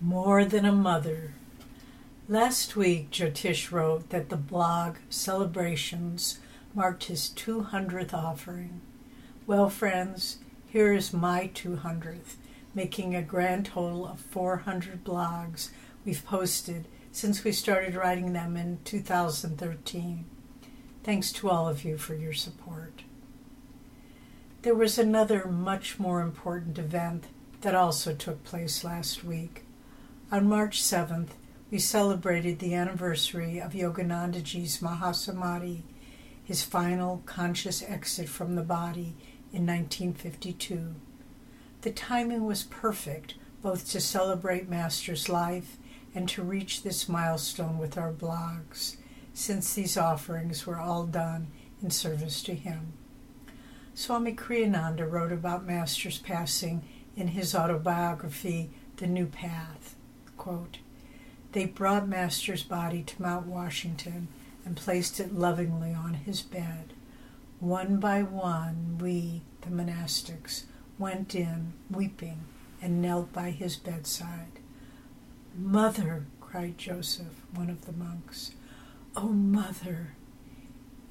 More than a mother. Last week, Jyotish wrote that the blog celebrations marked his 200th offering. Well, friends, here is my 200th, making a grand total of 400 blogs we've posted since we started writing them in 2013. Thanks to all of you for your support. There was another much more important event that also took place last week. On March 7th, we celebrated the anniversary of Yoganandaji's Mahasamadhi, his final conscious exit from the body in 1952. The timing was perfect both to celebrate Master's life and to reach this milestone with our blogs, since these offerings were all done in service to him. Swami Kriyananda wrote about Master's passing in his autobiography, The New Path. Quote, they brought Master's body to Mount Washington and placed it lovingly on his bed. One by one, we, the monastics, went in, weeping, and knelt by his bedside. Mother, cried Joseph, one of the monks. Oh, mother!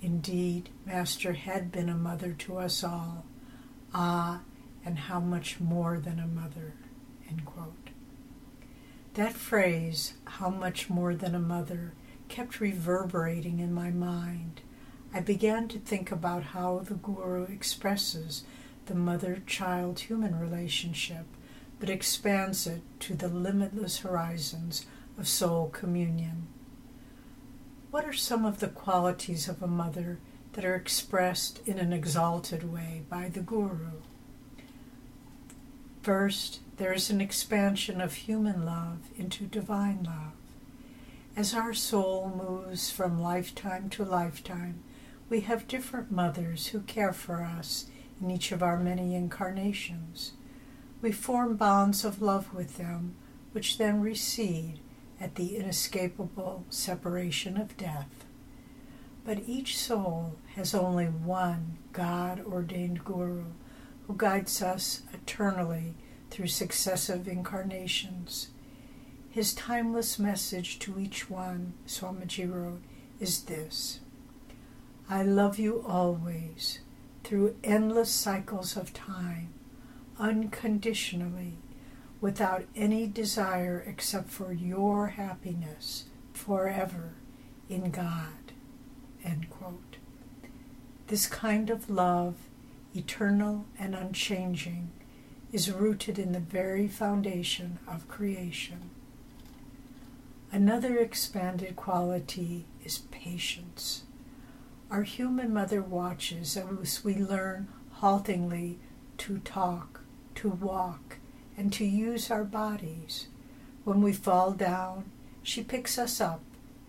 Indeed, Master had been a mother to us all. Ah, and how much more than a mother. That phrase, how much more than a mother, kept reverberating in my mind. I began to think about how the Guru expresses the mother child human relationship, but expands it to the limitless horizons of soul communion. What are some of the qualities of a mother that are expressed in an exalted way by the Guru? First, there is an expansion of human love into divine love. As our soul moves from lifetime to lifetime, we have different mothers who care for us in each of our many incarnations. We form bonds of love with them, which then recede at the inescapable separation of death. But each soul has only one God ordained Guru who guides us eternally through successive incarnations. His timeless message to each one, Swamiji wrote, is this I love you always, through endless cycles of time, unconditionally, without any desire except for your happiness forever in God. This kind of love, eternal and unchanging, is rooted in the very foundation of creation. Another expanded quality is patience. Our human mother watches as we learn haltingly to talk, to walk, and to use our bodies. When we fall down, she picks us up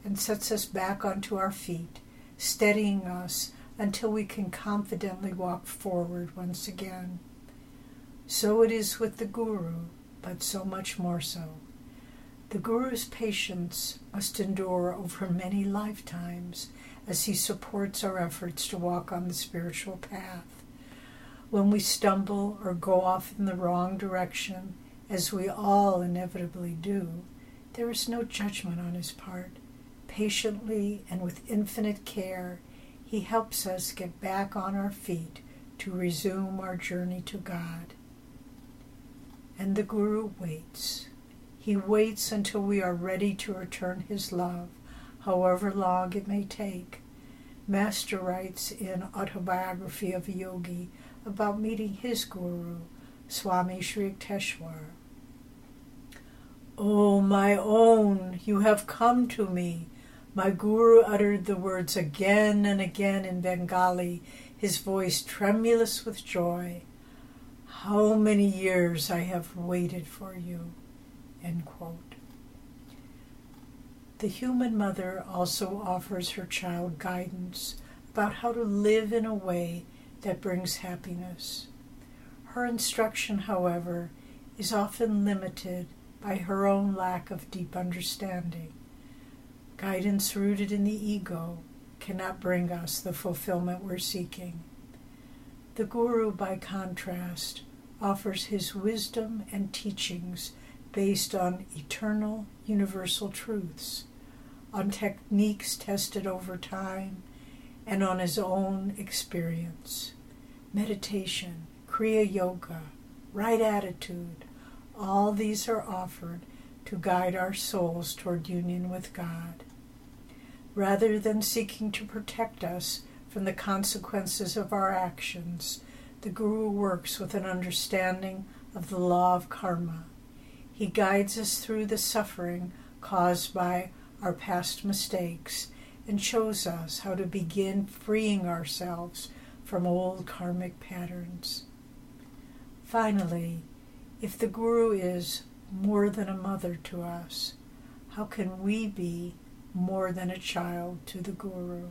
and sets us back onto our feet, steadying us until we can confidently walk forward once again. So it is with the Guru, but so much more so. The Guru's patience must endure over many lifetimes as he supports our efforts to walk on the spiritual path. When we stumble or go off in the wrong direction, as we all inevitably do, there is no judgment on his part. Patiently and with infinite care, he helps us get back on our feet to resume our journey to God and the Guru waits. He waits until we are ready to return his love, however long it may take. Master writes in Autobiography of a Yogi about meeting his Guru, Swami Sri Yukteswar. Oh, my own, you have come to me. My Guru uttered the words again and again in Bengali, his voice tremulous with joy. How many years I have waited for you. The human mother also offers her child guidance about how to live in a way that brings happiness. Her instruction, however, is often limited by her own lack of deep understanding. Guidance rooted in the ego cannot bring us the fulfillment we're seeking. The Guru, by contrast, offers his wisdom and teachings based on eternal universal truths, on techniques tested over time, and on his own experience. Meditation, Kriya Yoga, right attitude, all these are offered to guide our souls toward union with God. Rather than seeking to protect us from the consequences of our actions, the Guru works with an understanding of the law of karma. He guides us through the suffering caused by our past mistakes and shows us how to begin freeing ourselves from old karmic patterns. Finally, if the Guru is more than a mother to us, how can we be more than a child to the Guru?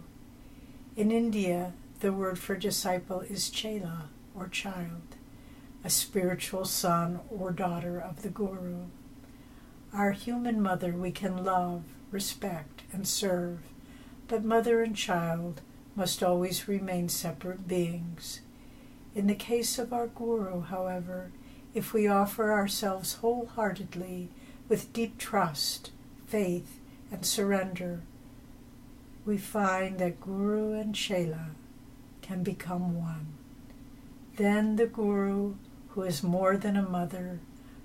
In India, the word for disciple is chela, or child, a spiritual son or daughter of the Guru. Our human mother we can love, respect, and serve, but mother and child must always remain separate beings. In the case of our Guru, however, if we offer ourselves wholeheartedly with deep trust, faith, and surrender, we find that Guru and Chela can become one. Then the Guru, who is more than a mother,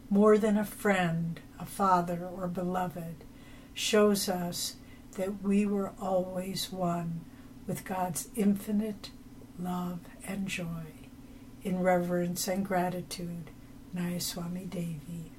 more than a friend, a father, or beloved, shows us that we were always one with God's infinite love and joy. In reverence and gratitude, Nayaswami Devi.